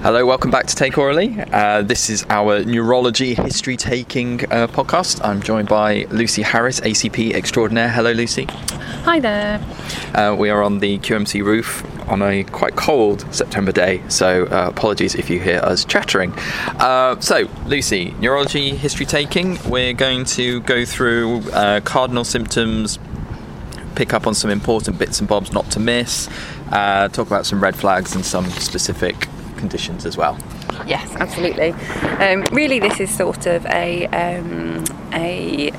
Hello, welcome back to Take Aurally. Uh, this is our neurology history taking uh, podcast. I'm joined by Lucy Harris, ACP extraordinaire. Hello, Lucy. Hi there. Uh, we are on the QMC roof on a quite cold September day, so uh, apologies if you hear us chattering. Uh, so, Lucy, neurology history taking. We're going to go through uh, cardinal symptoms, pick up on some important bits and bobs not to miss, talk about some red flags and some specific conditions as well. Yes, absolutely. Um, really, this is sort of a um, a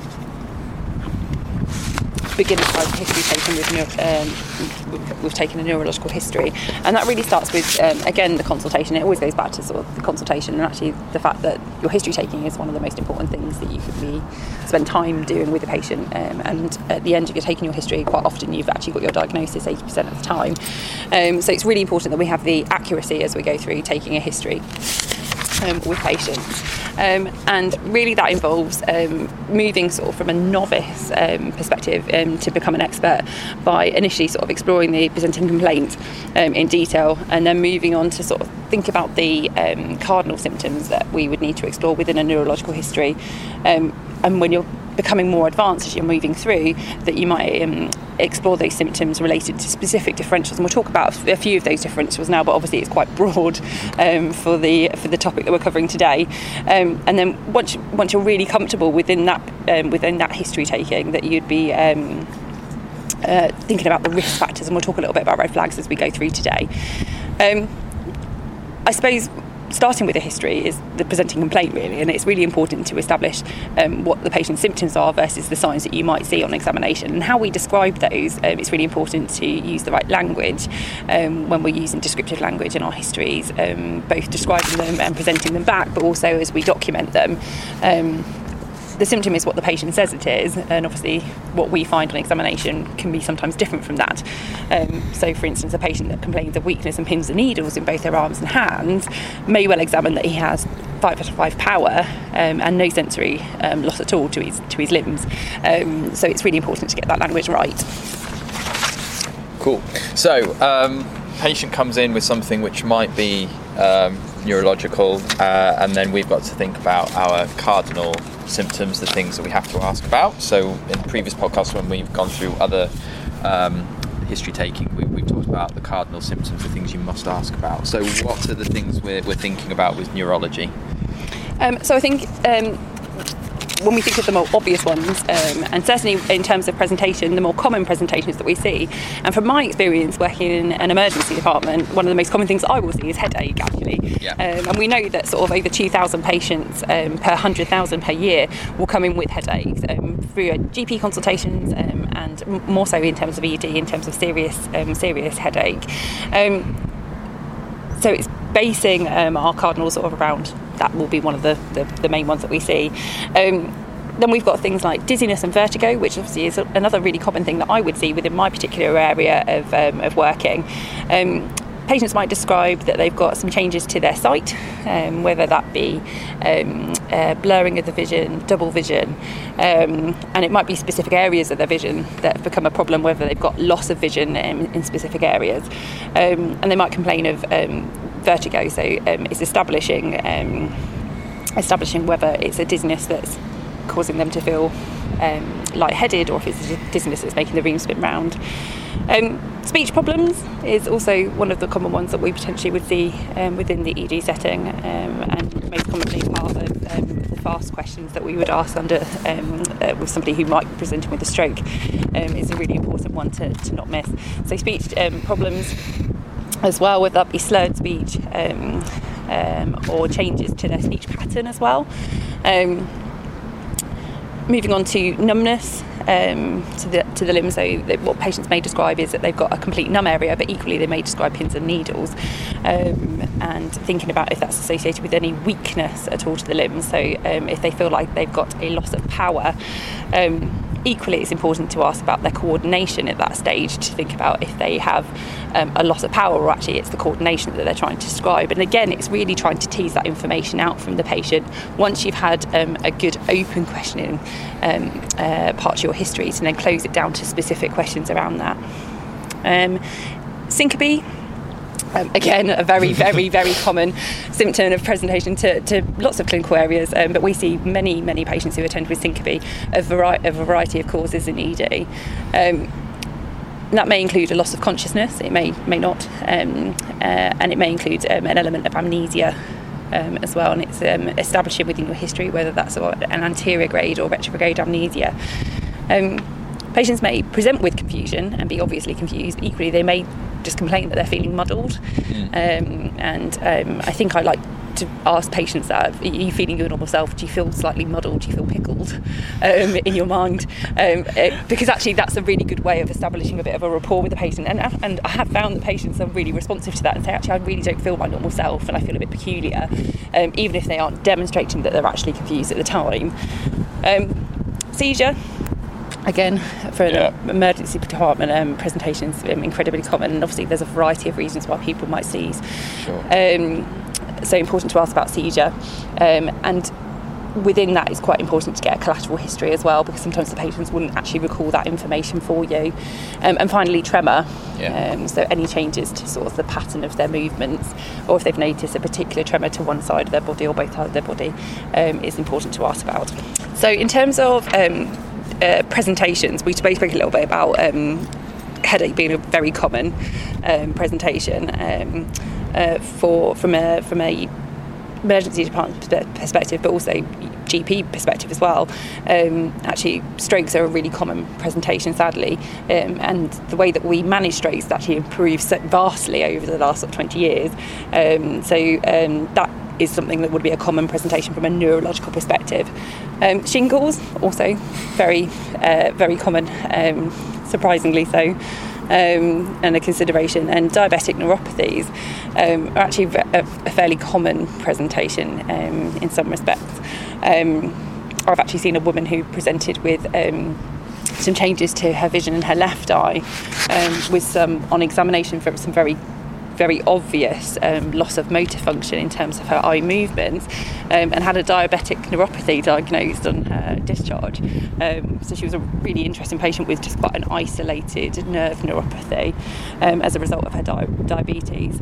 beginner type history taken with um, we've taken a neurological history, and that really starts with um, again the consultation. It always goes back to sort of the consultation and actually the fact that your history taking is one of the most important things that you could be spend time doing with a patient. Um, and at the end of your taking your history, quite often you've actually got your diagnosis 80% of the time. Um, so it's really important that we have the accuracy as we go through taking a history um, with patients. Um, and really, that involves um, moving sort of from a novice um, perspective um, to become an expert by initially sort of exploring the presenting complaint in detail and then moving on to sort of think about the cardinal symptoms that we would need to explore within a neurological history. and when you're becoming more advanced as you're moving through, that you might um, explore those symptoms related to specific differentials. And we'll talk about a few of those differentials now, but obviously it's quite broad um, for the for the topic that we're covering today. Um, and then once once you're really comfortable within that um, within that history taking, that you'd be um, uh, thinking about the risk factors, and we'll talk a little bit about red flags as we go through today. Um, I suppose starting with a history is the presenting complaint really and it's really important to establish um, what the patient's symptoms are versus the signs that you might see on examination. And how we describe those um, it's really important to use the right language um, when we're using descriptive language in our histories um, both describing them and presenting them back but also as we document them. Um, the symptom is what the patient says it is, and obviously what we find on examination can be sometimes different from that. Um, so, for instance, a patient that complains of weakness and pins and needles in both their arms and hands may well examine that he has five out of five power um, and no sensory um, loss at all to his to his limbs. Um, so, it's really important to get that language right. Cool. So, um, patient comes in with something which might be um, neurological, uh, and then we've got to think about our cardinal symptoms, the things that we have to ask about. So, in previous podcasts, when we've gone through other um, history taking, we, have talked about the cardinal symptoms, the things you must ask about. So, what are the things we're, we're thinking about with neurology? Um, so, I think um, when we think of the more obvious ones, um, and certainly in terms of presentation, the more common presentations that we see, and from my experience working in an emergency department, one of the most common things I will see is headache actually. Yeah. Um, and we know that sort of over 2,000 patients um, per 100,000 per year will come in with headaches um, through GP consultations um, and more so in terms of ED, in terms of serious, um, serious headache. so it's basing our cardinals sort of around that will be one of the, the, the main ones that we see. Um, then we've got things like dizziness and vertigo, which obviously is another really common thing that I would see within my particular area of, um, of working. Um, patients might describe that they've got some changes to their sight, um, whether that be um, uh, blurring of the vision, double vision, um, and it might be specific areas of their vision that have become a problem, whether they've got loss of vision in, in specific areas. Um, and they might complain of um, vertigo. So um, it's establishing um, establishing whether it's a dizziness that's causing them to feel um, lightheaded or if it's a dizziness that's making the room spin round. Um, speech problems is also one of the common ones that we potentially would see um, within the ED setting, um, and most commonly part of um, the fast questions that we would ask under um, uh, with somebody who might be presenting with a stroke is a really important one to, to not miss. So speech problems as well, that be slurred speech um, um, or changes to their speech pattern as well. Um, moving on to numbness um, to the to the limbs. So what patients may describe is that they've got a complete numb area, but equally they may describe pins and needles, um, and thinking about if that's associated with any weakness at all to the limbs. So um, if they feel like they've got a loss of power equally, it's important to ask about their coordination at that stage to think about if they have um, a loss of power or actually it's the coordination that they're trying to describe. And again, it's really trying to tease that information out from the patient once you've had um, a good open questioning um, uh, part of your histories and then close it down to specific questions around that. Um, syncope Um, again, a very, very, very common symptom of presentation to, to lots of clinical areas, um, but we see many, many patients who attend with syncope, a, vari- a variety of causes in ED. Um, that may include a loss of consciousness, it may, may not, um, uh, and it may include um, an element of amnesia um, as well, and it's establishing within your history whether that's an anterograde or retrograde amnesia. Um, patients may present with confusion and be obviously confused. Equally, they may just complain that they're feeling muddled. Mm. Um, and um, I think I like to ask patients that are you feeling your normal self? Do you feel slightly muddled? Do you feel pickled um, in your mind? Um, it, because actually, that's a really good way of establishing a bit of a rapport with the patient. And, and I have found that patients are really responsive to that and say, actually, I really don't feel my normal self and I feel a bit peculiar, um, even if they aren't demonstrating that they're actually confused at the time. Um, seizure again for an yeah. emergency department um, presentations um, incredibly common and obviously there's a variety of reasons why people might seize sure. um, so important to ask about seizure um, and within that it's quite important to get a collateral history as well because sometimes the patients wouldn't actually recall that information for you um, and finally tremor yeah. um, so any changes to sort of the pattern of their movements or if they've noticed a particular tremor to one side of their body or both sides of their body um, is important to ask about so in terms of um, uh, presentations, we spoke a little bit about um, headache being a very common um, presentation um, uh, for from a from a emergency department perspective, but also GP perspective as well. Um, actually, strokes are a really common presentation, sadly, um, and the way that we manage strokes actually improved vastly over the last sort of 20 years. Um, so um, that is something that would be a common presentation from a neurological perspective. Um, shingles, also very, uh, very common, um, surprisingly so. Um, and a consideration. And diabetic neuropathies um, are actually a, a, fairly common presentation um, in some respects. Um, I've actually seen a woman who presented with um, some changes to her vision in her left eye, um, with some on examination for some very very obvious um, loss of motor function in terms of her eye movements um, and had a diabetic neuropathy diagnosed on her discharge. Um, so she was a really interesting patient with just quite an isolated nerve neuropathy um, as a result of her di- diabetes.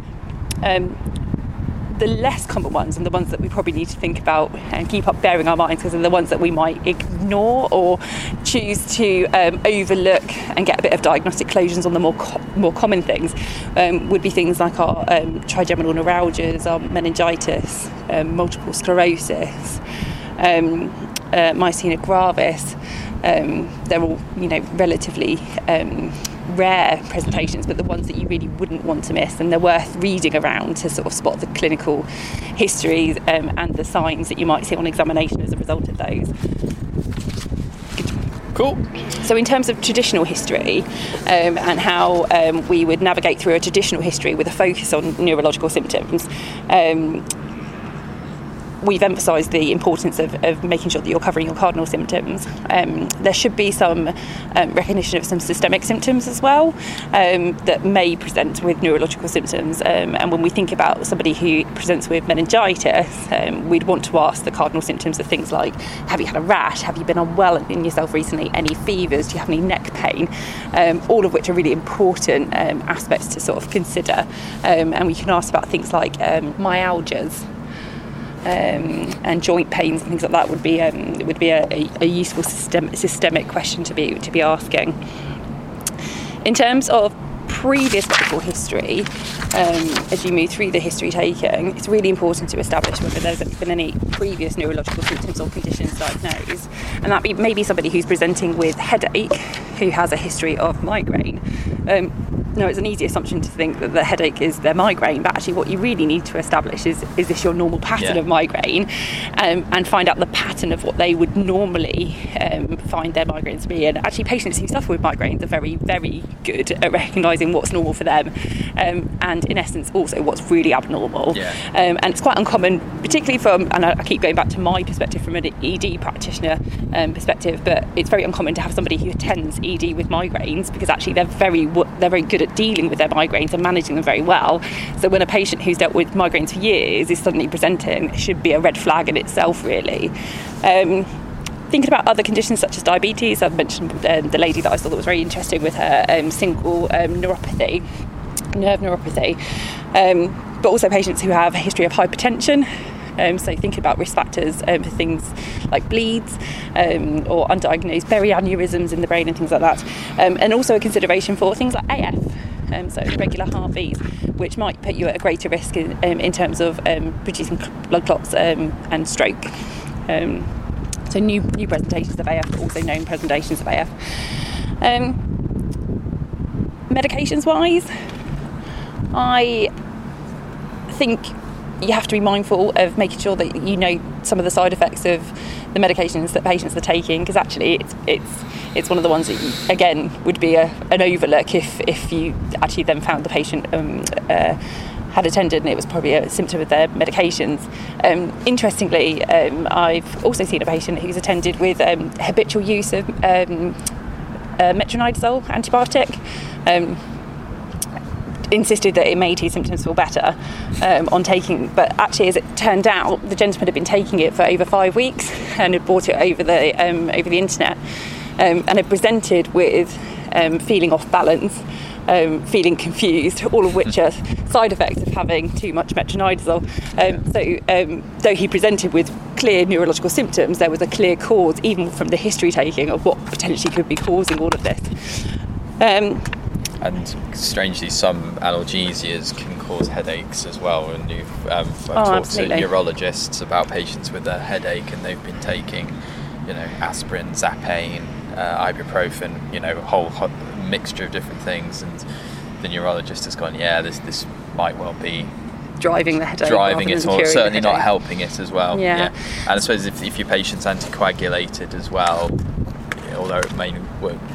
The less common ones and the ones that we probably need to think about and keep up bearing our minds because they're the ones that we might ignore or choose to um, overlook and get a bit of diagnostic closures on the more co- more common things um, would be things like our um, trigeminal neuralgias, our meningitis, um, multiple sclerosis, um, uh, myasthenia gravis. They're all, you know, relatively rare presentations, but the ones that you really wouldn't want to miss, and they're worth reading around to sort of spot the clinical histories um, and the signs that you might see on examination as a result of those. Cool. So, in terms of traditional history um, and how um, we would navigate through a traditional history with a focus on neurological symptoms, um, we've emphasised the importance of, of, making sure that you're covering your cardinal symptoms. Um, there should be some um, recognition of some systemic symptoms as well um, that may present with neurological symptoms. Um, and when we think about somebody who presents with meningitis, um, we'd want to ask the cardinal symptoms of things like have you had a rash? Have you been unwell in yourself recently? Any fevers? Do you have any neck pain? Um, all of which are really important aspects to sort of consider. and we can ask about things like myalgias um, and joint pains and things like that would be um, would be a, a, useful system, systemic question to be to be asking. In terms of previous medical history, um, as you move through the history taking, it's really important to establish whether there's been any previous neurological symptoms or conditions diagnosed. And that be maybe somebody who's presenting with headache, who has a history of migraine. Um, no, it's an easy assumption to think that the headache is their migraine, but actually, what you really need to establish is is this your normal pattern yeah. of migraine, um, and find out the pattern of what they would normally um, find their migraines to be. And actually, patients who suffer with migraines are very, very good at recognising what's normal for them, um, and in essence, also what's really abnormal. Yeah. Um, and it's quite uncommon, particularly from, and I keep going back to my perspective from an ED practitioner um, perspective, but it's very uncommon to have somebody who attends ED with migraines because actually they're very they're very good at dealing with their migraines and managing them very well. So when a patient who's dealt with migraines for years is suddenly presenting, it should be a red flag in itself, really. Um, thinking about other conditions such as diabetes, I've mentioned um, the lady that I saw that was very interesting with her um, single um, neuropathy nerve neuropathy, um, but also patients who have a history of hypertension. Um, so think about risk factors um, for things like bleeds um, or undiagnosed berry aneurysms in the brain and things like that, um, and also a consideration for things like AF. Um, so irregular heartbeats, which might put you at a greater risk in, um, in terms of producing blood clots and stroke. so new new presentations of AF, but also known presentations of AF. medications wise, I think you have to be mindful of making sure that you know some of the side effects of the medications that patients are taking because actually it's it's it's one of the ones that you, again would be a, an overlook if if you actually then found the patient um, uh, had attended and it was probably a symptom of their medications. Um, interestingly, um, I've also seen a patient who's attended with um, habitual use of um, metronidazole antibiotic um, insisted that it made his symptoms feel better um, on taking. But actually, as it turned out, the gentleman had been taking it for over five weeks and had bought it over the um, over the internet um, and had presented with um, feeling off balance. Um, feeling confused, all of which are side effects of having too much metronidazole. Um, so, though he presented with clear neurological symptoms, there was a clear cause, even from the history taking, of what potentially could be causing all of this. Um, and strangely, some analgesias can cause headaches as well. And you've um, I've oh, talked absolutely. to neurologists about patients with a headache, and they've been taking, you know, aspirin, Zapain, uh, ibuprofen, you know, a whole hot mixture of different things, and the neurologist has gone, yeah, this this might well be driving the headache, driving it, or certainly not helping it as well. Yeah. yeah. and I suppose if, if your patient's anticoagulated as well, although it may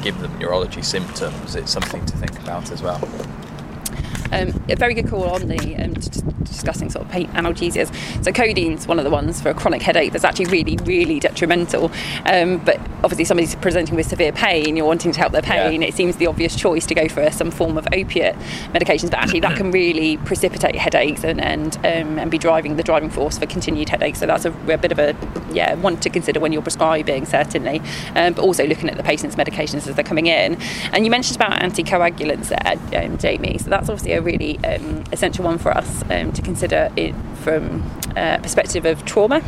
give them neurology symptoms, it's something to think about as well. Um, a very good call on the um, discussing sort of pain analgesias. So codeine's one of the ones for a chronic headache that's actually really, really detrimental. Um, but obviously, somebody's presenting with severe pain, you're wanting to help their pain. Yeah. It seems the obvious choice to go for some form of opiate medications, but actually that can really precipitate headaches and and, um, and be driving the driving force for continued headaches. So that's a, a, bit of a yeah one to consider when you're prescribing certainly, um, but also looking at the patient's medications as they're coming in. And you mentioned about anticoagulants there, um, Jamie. So that's obviously a really um, essential one for us um, to consider it from a perspective of trauma.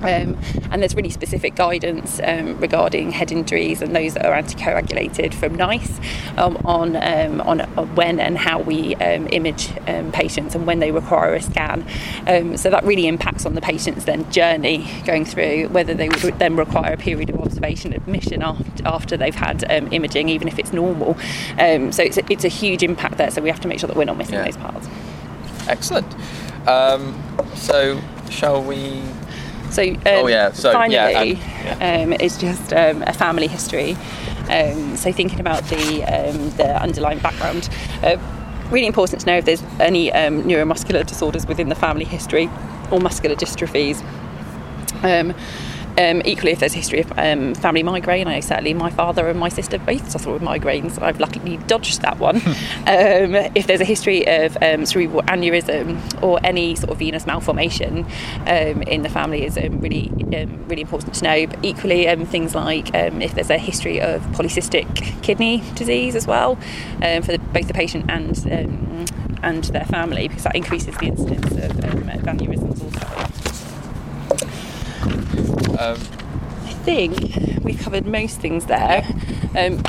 Um, and there's really specific guidance um, regarding head injuries and those that are anticoagulated from NICE um, on, um, on, on when and how we um, image um, patients and when they require a scan. so that really impacts on the patient's then journey going through whether they would then require a period of observation admission after, after they've had imaging, even if it's normal. so it's a, it's a huge impact there. So we have to make sure that we're not missing yeah. those parts. Excellent. so shall we so um, oh yeah, so finally, yeah, and, yeah. Um, it's just um, a family history. Um, so thinking about the um, the underlying background. Uh, really important to know if there's any um, neuromuscular disorders within the family history or muscular dystrophies. Um, equally, if there's a history of um, family migraine, I know certainly my father and my sister both suffer with migraines. I've luckily dodged that one. um, if there's a history of um, cerebral aneurysm or any sort of venous malformation um, in the family, is um, really really important to know. But equally, things like if there's a history of polycystic kidney disease as well for the, both the patient and and their family, because that increases the incidence of aneurysms also. Um, I think we've covered most things there. Um,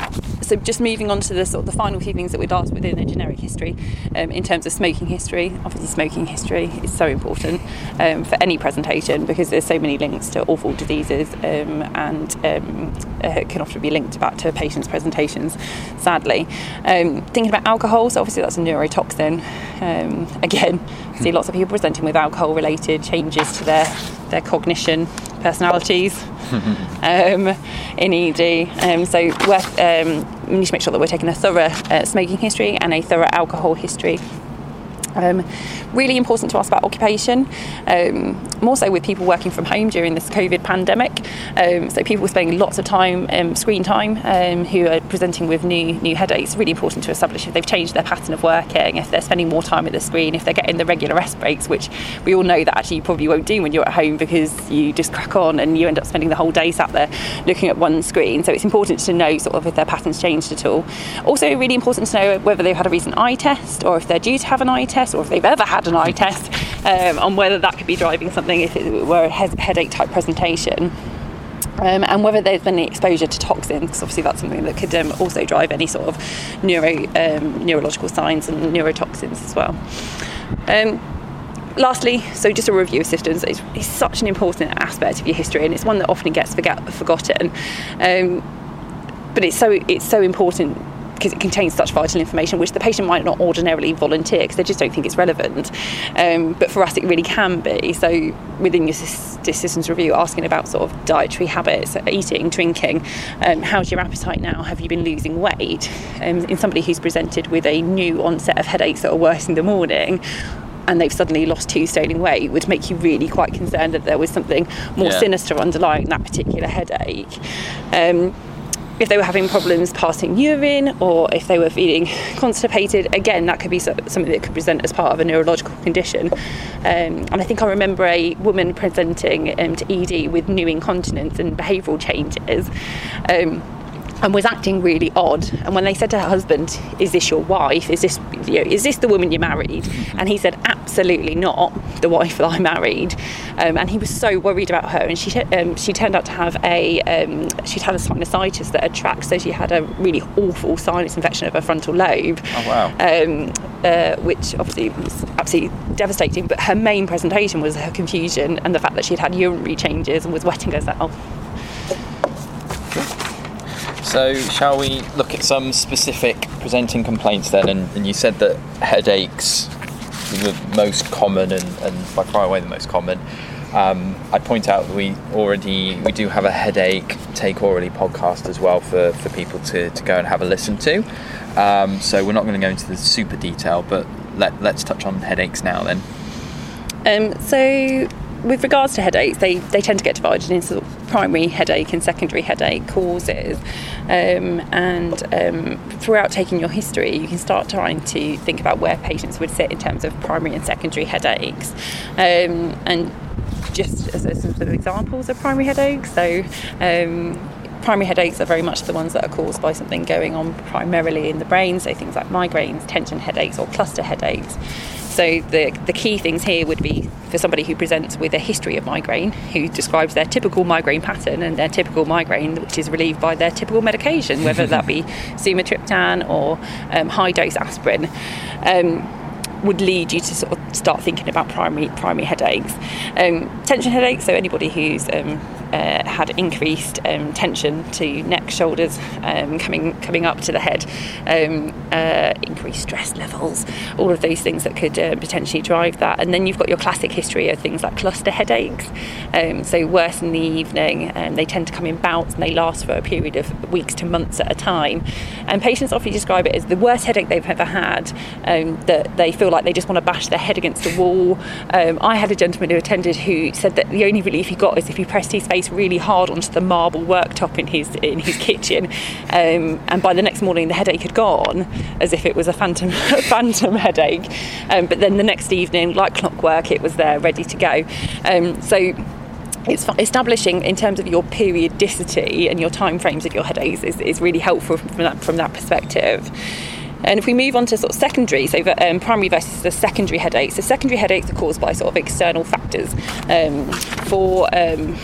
so just moving on to the sort of the final few things that we'd asked within a generic history um, in terms of smoking history obviously smoking history is so important um, for any presentation because there's so many links to awful diseases um, and um, uh, can often be linked back to patients presentations sadly um, thinking about alcohol so obviously that's a neurotoxin um, again see lots of people presenting with alcohol related changes to their their cognition personalities um, in ED. Um, so worth, um, we need to make sure that we're taking a thorough uh, smoking history and a thorough alcohol history. Um, really important to ask about occupation, um, more so with people working from home during this COVID pandemic. Um, so people spending lots of time, um, screen time, um, who are presenting with new new headaches. Really important to establish if they've changed their pattern of working, if they're spending more time at the screen, if they're getting the regular rest breaks, which we all know that actually you probably won't do when you're at home because you just crack on and you end up spending the whole day sat there looking at one screen. So it's important to know sort of if their pattern's changed at all. Also, really important to know whether they've had a recent eye test or if they're due to have an eye test test or if they've ever had an eye test um, on whether that could be driving something if it were a headache type presentation. Um, and whether there's been any exposure to toxins, because obviously that's something that could um, also drive any sort of neuro, um, neurological signs and neurotoxins as well. Um, lastly, so just a review of systems is, is, such an important aspect of your history, and it's one that often gets forget, forgotten. Um, but it's so it's so important because it contains such vital information which the patient might not ordinarily volunteer because they just don't think it's relevant. Um, but for us, it really can be. So within your systems review, asking about sort of dietary habits, eating, drinking, um, how's your appetite now? Have you been losing weight? Um, in somebody who's presented with a new onset of headaches that are worse in the morning, and they've suddenly lost two stone in weight would make you really quite concerned that there was something more yeah. sinister underlying that particular headache. Um, if they were having problems passing urine or if they were feeling constipated, again, that could be something that could present as part of a neurological condition. Um, and I think I remember a woman presenting um, to ED with new incontinence and behavioural changes. Um, and was acting really odd. And when they said to her husband, "Is this your wife? Is this you know, is this the woman you married?" and he said, "Absolutely not, the wife that I married." Um, and he was so worried about her. And she um, she turned out to have a um, she'd had a sinusitis that had tracked, so she had a really awful sinus infection of her frontal lobe. Oh wow! Um, uh, which obviously was absolutely devastating. But her main presentation was her confusion and the fact that she'd had urinary changes and was wetting herself. So, shall we look at some specific presenting complaints then? And, and you said that headaches were the most common and, and by far away the most common. Um, I'd point out that we already we do have a headache take Aurally podcast as well for, for people to, to go and have a listen to. Um, so we're not going to go into the super detail, but let, let's touch on headaches now then. Um, so with regards to headaches, they, they tend to get divided into primary headache and secondary headache causes. Um, and um, throughout taking your history, you can start trying to think about where patients would sit in terms of primary and secondary headaches. Um, and just as, as some sort of examples of primary headaches, so um, primary headaches are very much the ones that are caused by something going on primarily in the brain, so things like migraines, tension headaches, or cluster headaches. So the, the key things here would be for somebody who presents with a history of migraine, who describes their typical migraine pattern and their typical migraine, which is relieved by their typical medication, whether that be sumatriptan or um, high dose aspirin. Um, would lead you to sort of start thinking about primary primary headaches. Um, tension headaches, so anybody who's um, uh, had increased um, tension to neck, shoulders, um, coming coming up to the head, um, uh, increased stress levels, all of those things that could uh, potentially drive that. And then you've got your classic history of things like cluster headaches, um, so worse in the evening, and they tend to come in bouts and they last for a period of weeks to months at a time. And patients often describe it as the worst headache they've ever had, um, that they feel like they just want to bash their head against the wall. Um, I had a gentleman who attended who said that the only relief he got is if he pressed his face face really hard onto the marble worktop in his in his kitchen, um, and by the next morning the headache had gone, as if it was a phantom phantom headache. Um, but then the next evening, like clockwork, it was there ready to go. Um, so it's establishing in terms of your periodicity and your time frames of your headaches is, is really helpful from that from that perspective. And if we move on to sort of secondary, so um, primary versus the secondary headaches, the secondary headaches are caused by sort of external factors. Um, for um,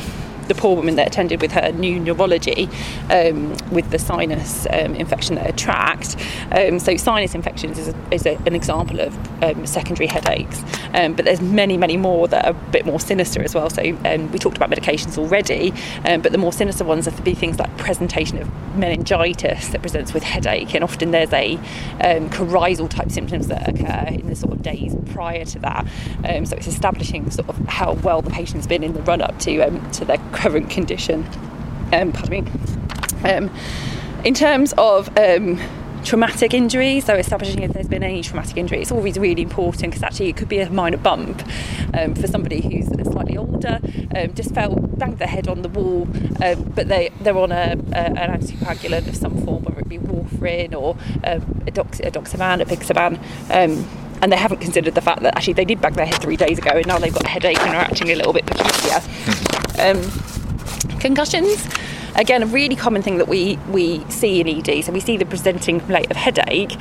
the poor woman that attended with her new neurology um, with the sinus um, infection that had tracked. Um, so sinus infections is, a, is a, an example of um, secondary headaches, um, but there's many, many more that are a bit more sinister as well. So we talked about medications already, but the more sinister ones are to be things like presentation of meningitis that presents with headache, and often there's a coryzal type symptoms that occur in the sort of days prior to that. so it's establishing sort of how well the patient's been in the run up to to their current condition. Um, pardon me. Um, in terms of um, traumatic injury, so establishing if there's been any traumatic injury, it's always really important because actually it could be a minor bump um, for somebody who's slightly older, um, just fell, banged their head on the wall, um, but they, they're on a, a, an anticoagulant of some form, whether it be warfarin or um, a, dox, edoxaban, apixaban. Um, and they haven't considered the fact that actually they did bang their head three days ago and now they've got a headache and are acting a little bit peculiar. Um, concussions, again, a really common thing that we, we see in ED. So we see the presenting complaint of headache,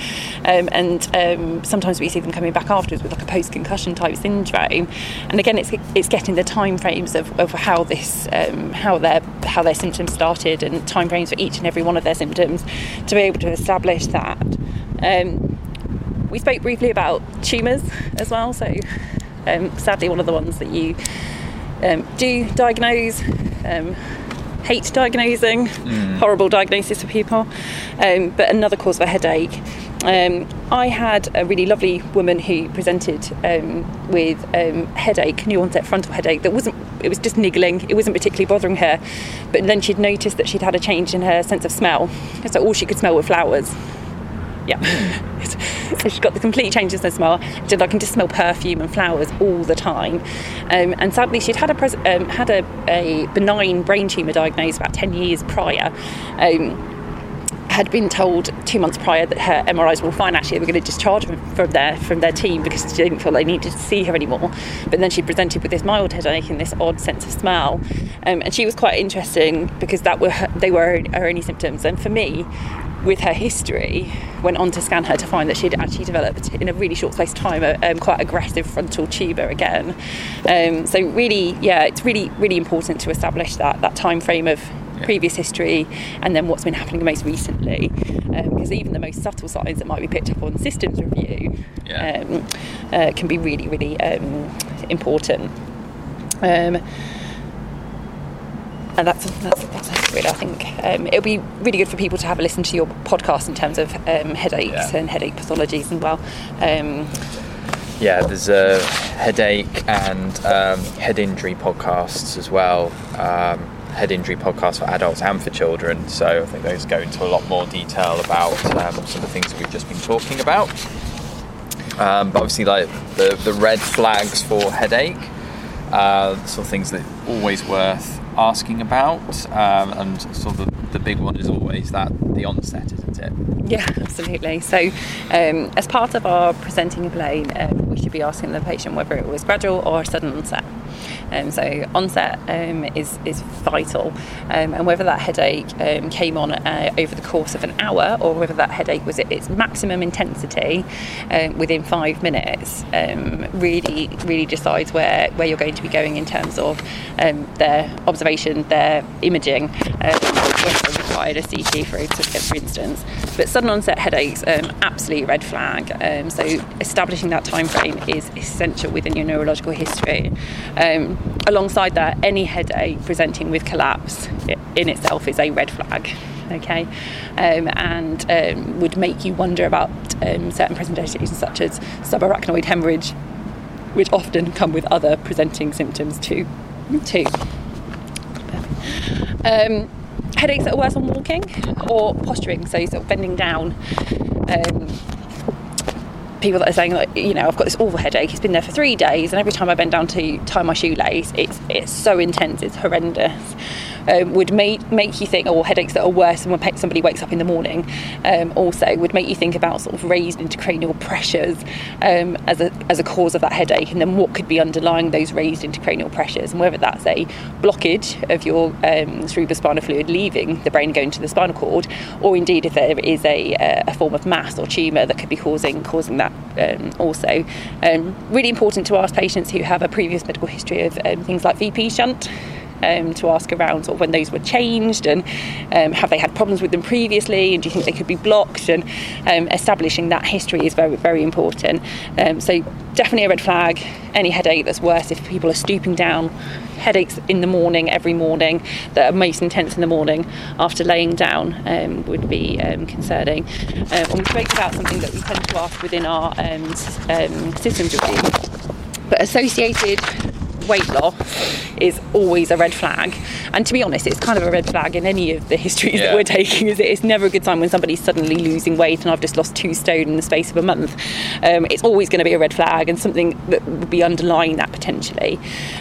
um, and um, sometimes we see them coming back afterwards with like a post concussion type syndrome. And again, it's it's getting the time frames of, of how this um, how their how their symptoms started and time frames for each and every one of their symptoms to be able to establish that. Um, we spoke briefly about tumours as well. So um, sadly, one of the ones that you um, do diagnose hate diagnosing, mm. horrible diagnosis for people. Um, but another cause of a headache. Um, I had a really lovely woman who presented um, with um, headache, new onset frontal headache that wasn't, it was just niggling, it wasn't particularly bothering her. But then she'd noticed that she'd had a change in her sense of smell. So all she could smell were flowers. Yeah. so she's got the complete changes in her smell. She said, I can just smell perfume and flowers all the time. Um, and sadly, she'd had a pres- um, had a, a, benign brain tumour diagnosed about 10 years prior. Um, had been told two months prior that her MRIs were fine. Actually, they were going to discharge her from their from their team because she didn't feel they needed to see her anymore. But then she presented with this mild headache and this odd sense of smell, um, and she was quite interesting because that were her, they were her only symptoms. And for me, with her history, went on to scan her to find that she'd actually developed in a really short space of time a um, quite aggressive frontal tumour again. Um, so really, yeah, it's really really important to establish that that time frame of yeah. previous history and then what's been happening most recently. Because um, even the most subtle signs that might be picked up on systems review yeah. um, uh, can be really really um, important. And that's that's, that's really I think um, it'll be really good for people to have a listen to your podcast in terms of um, headaches yeah. and headache pathologies as well. Um, yeah, there's a headache and um, head injury podcasts as well. Um, head injury podcasts for adults and for children. So I think those go into a lot more detail about um, some of the things that we've just been talking about. but obviously, like the the red flags for headache, uh, sort of things that always worth asking about, um, and sort of the, the, big one is always that the onset, isn't it? Yeah, absolutely. So, um, as part of our presenting a plane, um, we should be asking the patient whether it was gradual or sudden onset. Um, so onset um, is is vital, um, and whether that headache um, came on uh, over the course of an hour or whether that headache was at its maximum intensity um, within five minutes, um, really really decides where where you're going to be going in terms of their observation, their imaging. Required a CT for, for instance. But sudden onset headaches, um, absolute red flag. Um, so establishing that time frame is essential within your neurological history. Um, alongside that, any headache presenting with collapse in itself is a red flag. Okay, um, and um, would make you wonder about um, certain presentations such as subarachnoid hemorrhage, which often come with other presenting symptoms too. Too. Um, headaches that are worse on walking or posturing, so sort of bending down. Um, people that are saying like you know I've got this awful headache it's been there for three days and every time I bend down to tie my shoelace it's it's so intense it's horrendous um, would make make you think, or oh, headaches that are worse than when somebody wakes up in the morning, um, also would make you think about sort of raised intracranial pressures um, as a as a cause of that headache, and then what could be underlying those raised intracranial pressures, and whether that's a blockage of your um, cerebrospinal fluid leaving the brain going to the spinal cord, or indeed if there is a, a form of mass or tumour that could be causing causing that um, also. Um, really important to ask patients who have a previous medical history of things like VP shunt um, to ask around sort of when those were changed and um, have they had problems with them previously and do you think they could be blocked? And um, establishing that history is very very important. Um, so definitely a red flag any headache that's worse if people are stooping down. Headaches in the morning every morning that are most intense in the morning after laying down um, would be um, concerning. And we spoke about something that we tend to ask within our systems review. But associated weight loss is always a red flag. And to be honest, it's kind of a red flag in any of the histories Yeah. that we're taking. Is? It's never a good sign when somebody's suddenly losing weight and I've just lost two stone in the space of a month. Um, it's always going to be a red flag and something that would be underlying that potentially.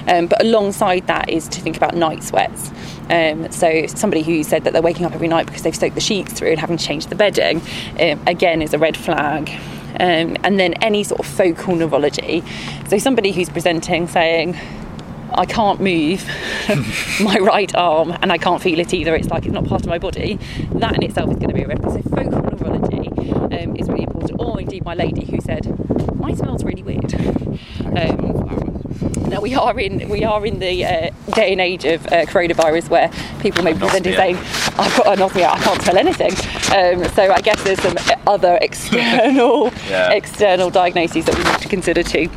Um, but alongside that is to think about night sweats. Um, so somebody who said that they're waking up every night because they've soaked the sheets through and having to change the bedding, um, again is a red flag. Um, and then any sort of focal neurology. So somebody who's presenting saying, I can't move my right arm and I can't feel it either. It's like it's not part of my body. That in itself is going to be a red flag. So focal neurology um, is really important. Or indeed, my lady who said, "My smell's really weird." Um, we are in we are in the uh, day and age of uh, coronavirus where people may be presenting saying, "I've got an anosmia, I can't smell anything." Um, so I guess there's some other external Yeah. external diagnoses that we need to consider too.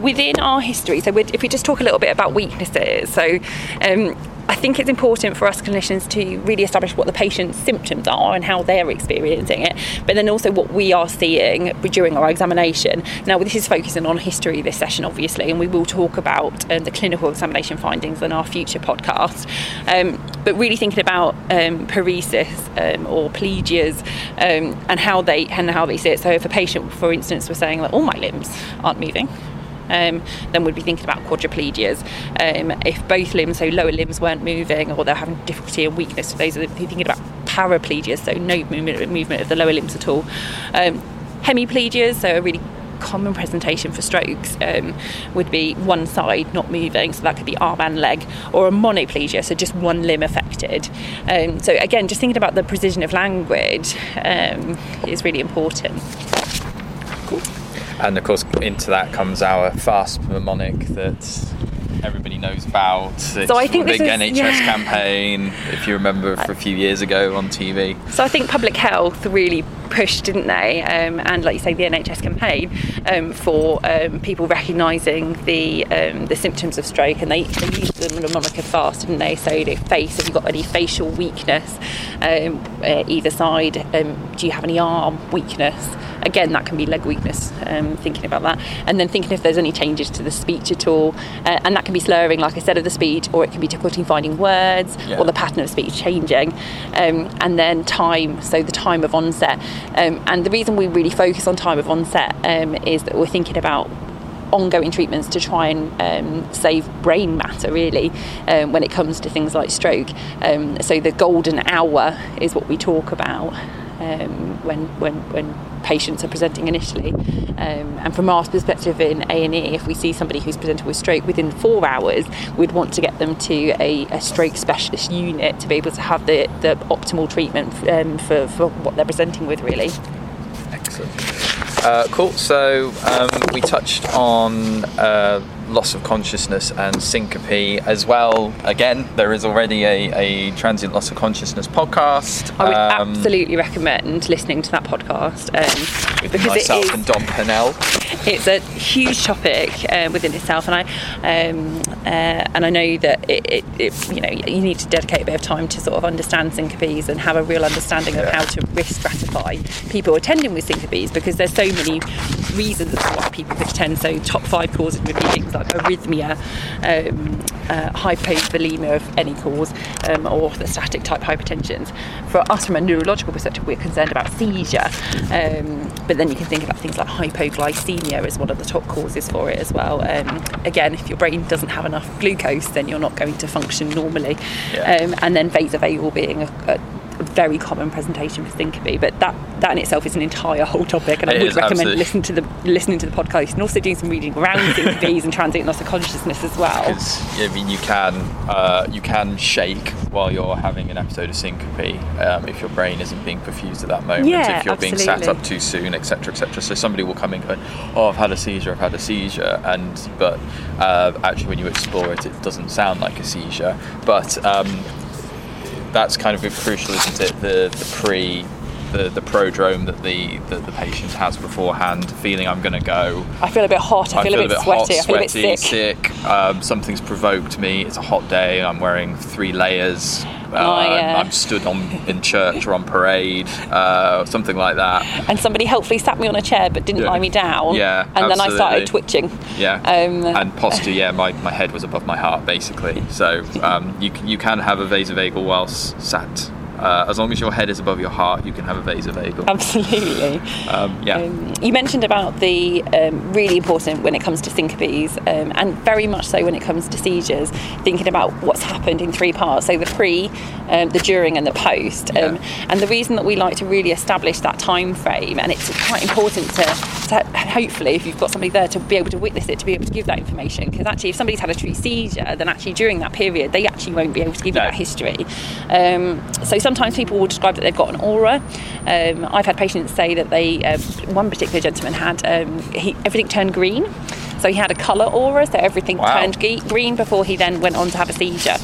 Within our history, so if we just talk a little bit about weaknesses, so um, I think it's important for us clinicians to really establish what the patient's symptoms are and how they're experiencing it, but then also what we are seeing during our examination. Now, this is focusing on history this session, obviously, and we will talk about um, the clinical examination findings in our future podcast. Um, but really thinking about um, paresis um, or plegias um, and how they and how they sit. So, if a patient, for instance, was saying that all my limbs aren't moving, um, then we'd be thinking about quadriplegias. Um, if both limbs, so lower limbs, weren't moving or they're having difficulty and weakness, those are thinking about paraplegias, so no movement, movement of the lower limbs at all. Um, hemiplegias, so a really common presentation for strokes um, would be one side not moving, so that could be arm and leg, or a monoplegia, so just one limb affected. Um, so again, just thinking about the precision of language um, is really important. And of course, into that comes our fast mnemonic that everybody knows about. It's I think this big is- NHS yeah. campaign, if you remember, for a few years ago on TV. So I think public health really pushed, didn't they? Um, and like you say, the NHS campaign um, for um, people recognising the um, the symptoms of stroke, and they, they used the mnemonic of fast, didn't they? So the face, have you got any facial weakness, um, uh, either side? Um, do you have any arm weakness? Again, that can be leg weakness. Um, thinking about that, and then thinking if there's any changes to the speech at all, uh, and that can be slurring, like I said, of the speech, or it can be difficulty finding words, Yeah. or the pattern of speech changing, um, and then time, so the time of onset. Um, and the reason we really focus on time of onset um, is that we're thinking about ongoing treatments to try and um, save brain matter really um, when it comes to things like stroke. Um, so the golden hour is what we talk about um, when, when, when patients are presenting initially. Um, and from our perspective in A&E, if we see somebody who's presented with stroke within four hours, we'd want to get them to a, a stroke specialist unit to be able to have the, the optimal treatment um, for, for what they're presenting with really. Excellent. Uh, cool. So um, we touched on uh, loss of consciousness and syncope as well. Again, there is already a, a transient loss of consciousness podcast. I would Um, absolutely recommend listening to that podcast um, because myself is and Don Pennell. it's a huge topic uh, within itself, and I um, uh, and I know that it, it, it you know you need to dedicate a bit of time to sort of understand syncopes and have a real understanding of how to risk stratify people attending with syncopes because there's so many reasons why people could attend. So top five causes would be things like arrhythmia, um, uh, hypovolemia of any cause, um, or orthostatic type hypertensions. For us, from a neurological perspective, we're concerned about seizure, um, but then you can think about things like hypoglycemia as one of the top causes for it as well. Um, again, if your brain doesn't have enough glucose, then you're not going to function normally. Yeah. Um, and then vasovagal being a, a a very common presentation for syncope, but that that in itself is an entire whole topic, and I would recommend absolutely. listening to the listening to the podcast and also doing some reading around syncopes and transient loss of consciousness as well. Because I mean, you can uh, you can shake while you're having an episode of syncope um, if your brain isn't being perfused at that moment. Yeah, if you're being sat up too soon, etc., etc. So somebody will come in going, "Oh, I've had a seizure. I've had a seizure," and but uh, actually, when you explore it, it doesn't sound like a seizure. But um, that's kind of crucial, isn't it? The the pre the, the prodrome that the, that the patient has beforehand, feeling I'm going to go. I feel a bit hot. I, feel, a bit, sweaty. hot, I feel a bit sweaty, sick. Um, something's provoked me. It's a hot day. I'm wearing three layers. Uh, Oh, yeah. I'm stood on in church or on parade, uh, something like that. And somebody helpfully sat me on a chair but didn't Yeah. lie me down. Yeah, And then I started twitching. Yeah. Um, and posture, yeah, my, my head was above my heart basically. So um, you, can- you can have a vasovagal whilst sat. Uh, as long as your head is above your heart, you can have a vasovagal. Absolutely. Um, yeah. Um, you mentioned about the um, really important when it comes to syncopes, um, and very much so when it comes to seizures, thinking about what's happened in three parts so the pre, um, the during, and the post. Um, Yeah. and the reason that we like to really establish that time frame, and it's quite important to, to hopefully, if you've got somebody there to be able to witness it, to be able to give that information. Because actually, if somebody's had a true seizure, then actually during that period, they actually won't be able to give No. you that history. Um, so sometimes people will describe that they've got an aura. Um, I've had patients say that they, um, one particular gentleman had um, he, everything turned green. So he had a colour aura, so everything Wow. turned ge- green before he then went on to have a seizure.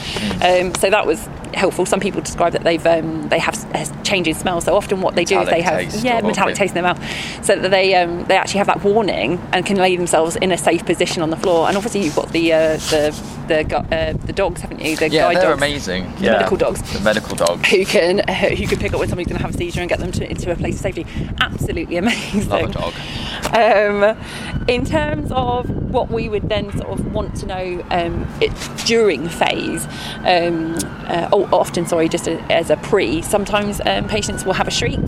Um, so that was helpful. Some people describe that they've um, they have a change in smell. So often what they do is they have yeah metallic taste in their mouth, so that they um, they actually have that warning and can lay themselves in a safe position on the floor. And obviously you've got the uh, the the uh, the dogs, haven't you? The yeah, guide they're dogs amazing. The yeah. medical dogs. The medical dogs. who can uh, who can pick up when somebody's going to have a seizure and get them to, into a place of safety. Absolutely amazing. Love a dog. Um, in terms of what we would then sort of want to know um, it, during phase, um, uh, often, sorry, just a, as a pre, sometimes um, patients will have a shriek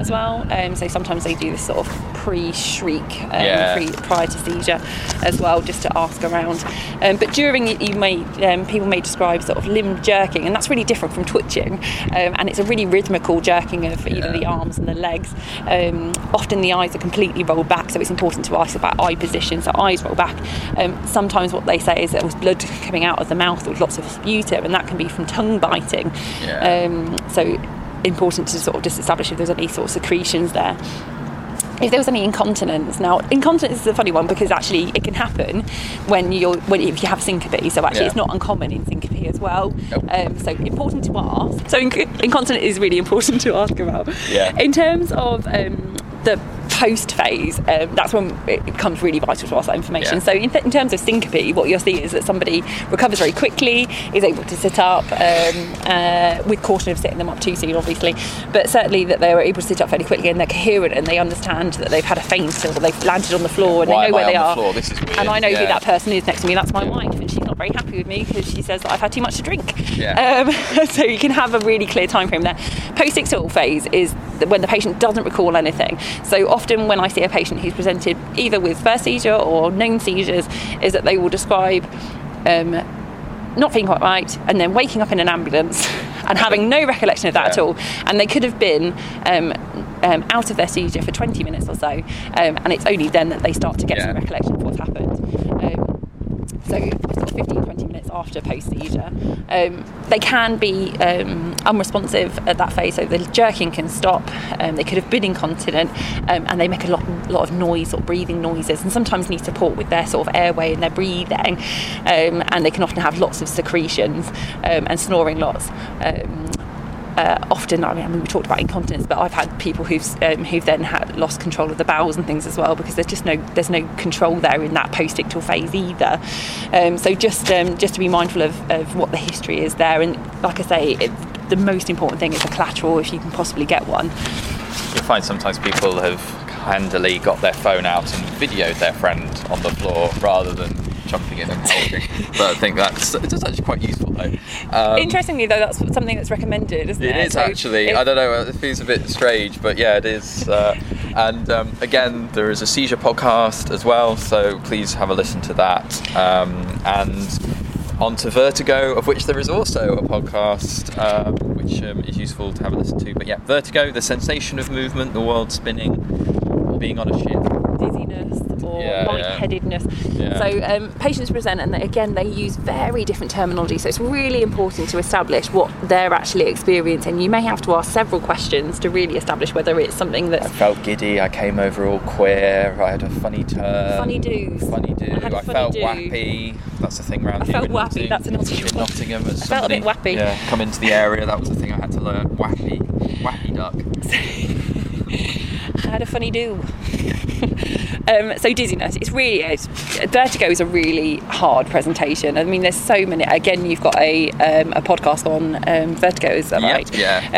as well. Um, so sometimes they do this sort of pre-shriek um, Yeah. pre, prior to seizure as well, just to ask around. Um, but during it, you may um, people may describe sort of limb jerking, and that's really different from twitching. Um, and it's a really rhythmical jerking of either Yeah. the arms and the legs. Um, often the eyes are completely rolled back, so it's important to ask about eye position. So eyes roll back. Um, sometimes what they say is there was blood coming out of the mouth with lots of sputum, and that can be from tongue biting. Yeah. Um, so important to sort of just establish if there's any sort of secretions there if there was any incontinence now incontinence is a funny one because actually it can happen when you're when if you have syncope so actually Yeah. it's not uncommon in syncope as well Nope. um, so important to ask so inc- incontinence is really important to ask about Yeah. in terms of um, the post phase um, that's when it becomes really vital to ask that information Yeah. so in, th- in terms of syncope what you'll see is that somebody recovers very quickly is able to sit up um, uh, with caution of sitting them up too soon obviously but certainly that they are able to sit up fairly quickly and they're coherent and they understand that they've had a faint or they've landed on the floor and Why they know where they the are? This is weird. and I know who that person is next to me that's my wife and she's not very happy with me because she says that I've had too much to drink. Yeah. um, so you can have a really clear time frame there. Post-ictal phase is when the patient doesn't recall anything. So often when I see a patient who's presented either with first seizure or known seizures is that they will describe um, not feeling quite right and then waking up in an ambulance and having no recollection of that at all. And they could have been um, um, out of their seizure for 20 minutes or so um, and it's only then that they start to get Yeah. some recollection of what's happened so sort of 15 20 minutes after post seizure um, they can be um, unresponsive at that phase so the jerking can stop. Um, they could have been incontinent um, and they make a lot, lot of noise or breathing noises and sometimes need support with their sort of airway and their breathing. Um, and they can often have lots of secretions um, and snoring lots uh, often, I mean, I mean, we talked about incontinence, but I've had people who've um, who've then had lost control of the bowels and things as well because there's just no there's no control there in that post-ictal phase either. Um, so just um, just to be mindful of, of what the history is there, and like I say, it, the most important thing is a collateral if you can possibly get one. You'll find sometimes people have handily got their phone out and videoed their friend on the floor rather than jumping in and but I think that's it's actually quite useful though. Um, Interestingly, though, that's something that's recommended, isn't it? It is So actually. it- I don't know. It feels a bit strange, but yeah, it is. Uh, and um, again, there is a seizure podcast as well, so please have a listen to that. Um, and on to Vertigo, of which there is also a podcast, um, which um, is useful to have a listen to. But yeah, Vertigo, the sensation of movement, the world spinning, or being on a ship. Or Yeah, yeah. lightheadedness. Yeah. So um, patients present, and they, again, they use very different terminology. So it's really important to establish what they're actually experiencing. You may have to ask several questions to really establish whether it's something that I felt giddy. I came over all queer. I had a funny turn. Funny do's. Funny do. I I funny felt do. wappy. That's the thing around I here. felt wappy, Nottingham. that's a In one. Nottingham, as I felt a bit wappy. Yeah, come into the area. That was the thing I had to learn. Wappy, wappy duck. had a funny do. um, so dizziness, it's really it's, vertigo is a really hard presentation. I mean, there's so many. Again, you've got a um, a podcast on um, vertigo, is that Yeah, right? yeah.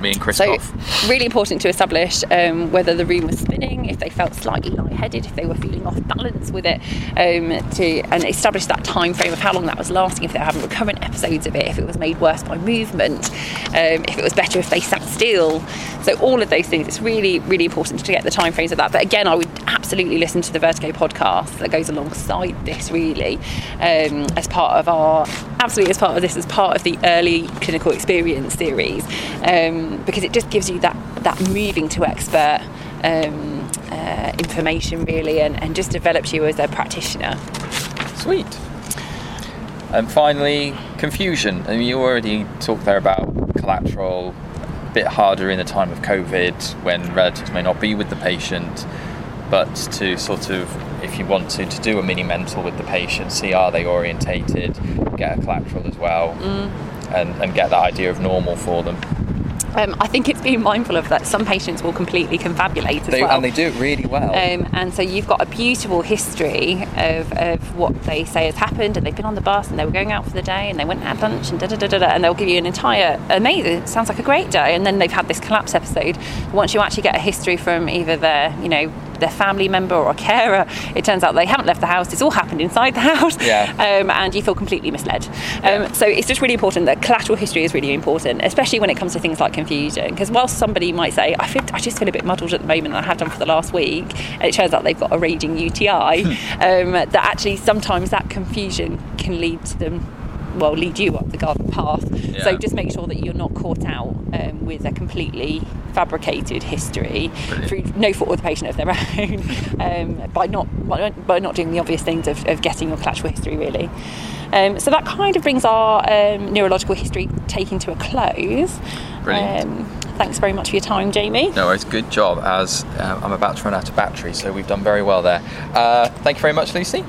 Me and so Christoph. really important to establish um, whether the room was spinning, if they felt slightly lightheaded, if they were feeling off balance with it, um, to and establish that time frame of how long that was lasting, if they were having recurrent episodes of it, if it was made worse by movement, um, if it was better if they sat still. So all of those things, it's really really important to get the time frames of that. But again, I would absolutely listen to the Vertigo podcast that goes alongside this really um, as part of our absolutely as part of this as part of the early clinical experience series um, because it just gives you that that moving to expert um, uh, information really and, and just develops you as a practitioner Sweet. And finally, confusion. I mean, you already talked there about collateral, a bit harder in the time of COVID when relatives may not be with the patient, but to sort of, if you want to, to do a mini mental with the patient, see are they orientated, get a collateral as well, and, and get that idea of normal for them. Um, I think it's being mindful of that some patients will completely confabulate as They, well And they do it really well. Um, and so you've got a beautiful history of, of what they say has happened, and they've been on the bus and they were going out for the day and they went and had lunch and da da da da, da and they'll give you an entire amazing, sounds like a great day, and then they've had this collapse episode. Once you actually get a history from either their, you know, their family member or a carer, it turns out they haven't left the house. It's all happened inside the house, Yeah. um, and you feel completely misled. Yeah. Um, so it's just really important that collateral history is really important, especially when it comes to things like confusion. Because whilst somebody might say, I feel, I just feel a bit muddled at the moment, and I have done for the last week, and it turns out they've got a raging UTI, um, that actually sometimes that confusion can lead to them. Well, lead you up the garden path. So just make sure that you're not caught out um, with a completely fabricated history Brilliant. through no fault of the patient of their own um, by not by, by not doing the obvious things of, of getting your collateral history really. Um, so that kind of brings our um, neurological history taking to a close. Brilliant. Um, thanks very much for your time, Jamie. No worries, good job. As uh, I'm about to run out of battery, so we've done very well there. Uh, thank you very much, Lucy.